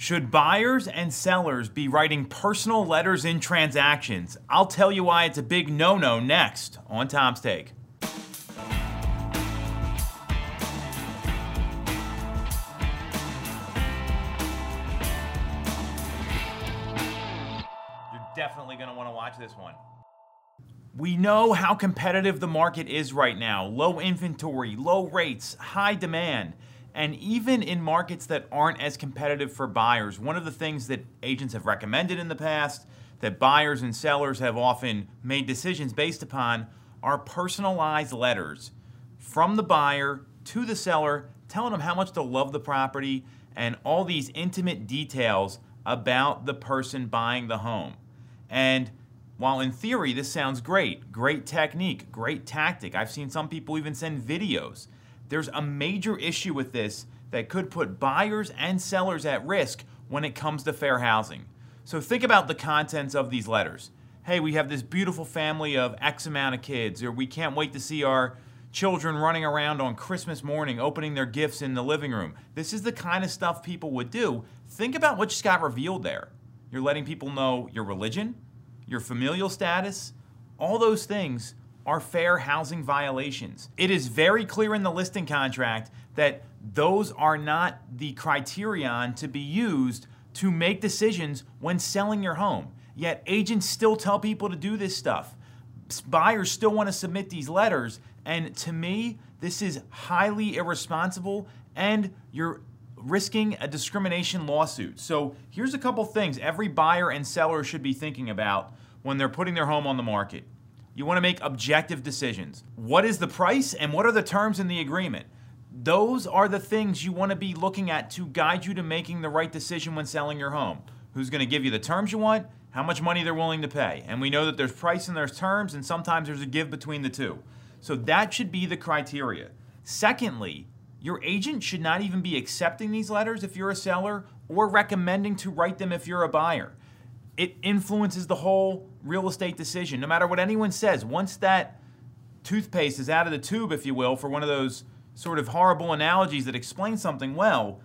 Should buyers and sellers be writing personal letters in transactions? I'll tell you why it's a big no no next on Tom's Take. You're definitely going to want to watch this one. We know how competitive the market is right now low inventory, low rates, high demand. And even in markets that aren't as competitive for buyers, one of the things that agents have recommended in the past, that buyers and sellers have often made decisions based upon, are personalized letters from the buyer to the seller telling them how much they love the property and all these intimate details about the person buying the home. And while in theory this sounds great, great technique, great tactic, I've seen some people even send videos there's a major issue with this that could put buyers and sellers at risk when it comes to fair housing. So think about the contents of these letters. Hey, we have this beautiful family of X amount of kids, or we can't wait to see our children running around on Christmas morning opening their gifts in the living room. This is the kind of stuff people would do. Think about what just got revealed there. You're letting people know your religion, your familial status, all those things are fair housing violations. It is very clear in the listing contract that those are not the criterion to be used to make decisions when selling your home. Yet agents still tell people to do this stuff. Buyers still want to submit these letters. And to me, this is highly irresponsible and you're risking a discrimination lawsuit. So here's a couple things every buyer and seller should be thinking about when they're putting their home on the market. You want to make objective decisions. What is the price and what are the terms in the agreement? Those are the things you want to be looking at to guide you to making the right decision when selling your home. Who's going to give you the terms you want, how much money they're willing to pay. And we know that there's price and there's terms, and sometimes there's a give between the two. So that should be the criteria. Secondly, your agent should not even be accepting these letters if you're a seller or recommending to write them if you're a buyer it influences the whole real estate decision. No matter what anyone says, once that toothpaste is out of the tube, if you will, for one of those sort of horrible analogies that explain something well,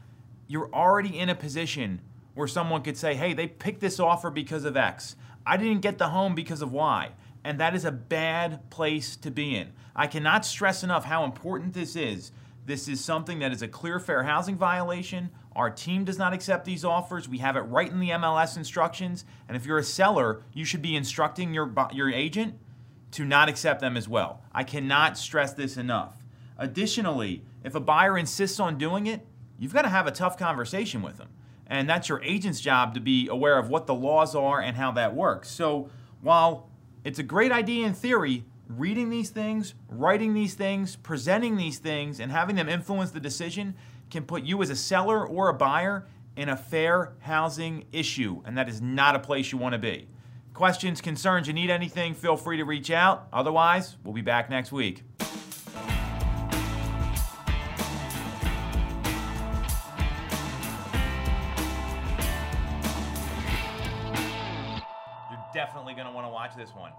you're already in a position where someone could say, hey, they picked this offer because of X. I didn't get the home because of Y. And that is a bad place to be in. I cannot stress enough how important this is. This is something that is a clear fair housing violation our team does not accept these offers. We have it right in the MLS instructions. And if you're a seller, you should be instructing your, your agent to not accept them as well. I cannot stress this enough. Additionally, if a buyer insists on doing it, you've got to have a tough conversation with them. And that's your agent's job to be aware of what the laws are and how that works. So while it's a great idea in theory, reading these things, writing these things, presenting these things, and having them influence the decision can put you as a seller or a buyer in a fair housing issue, and that is not a place you want to be. Questions, concerns, you need anything, feel free to reach out. Otherwise, we'll be back next week. You're definitely going to want to watch this one.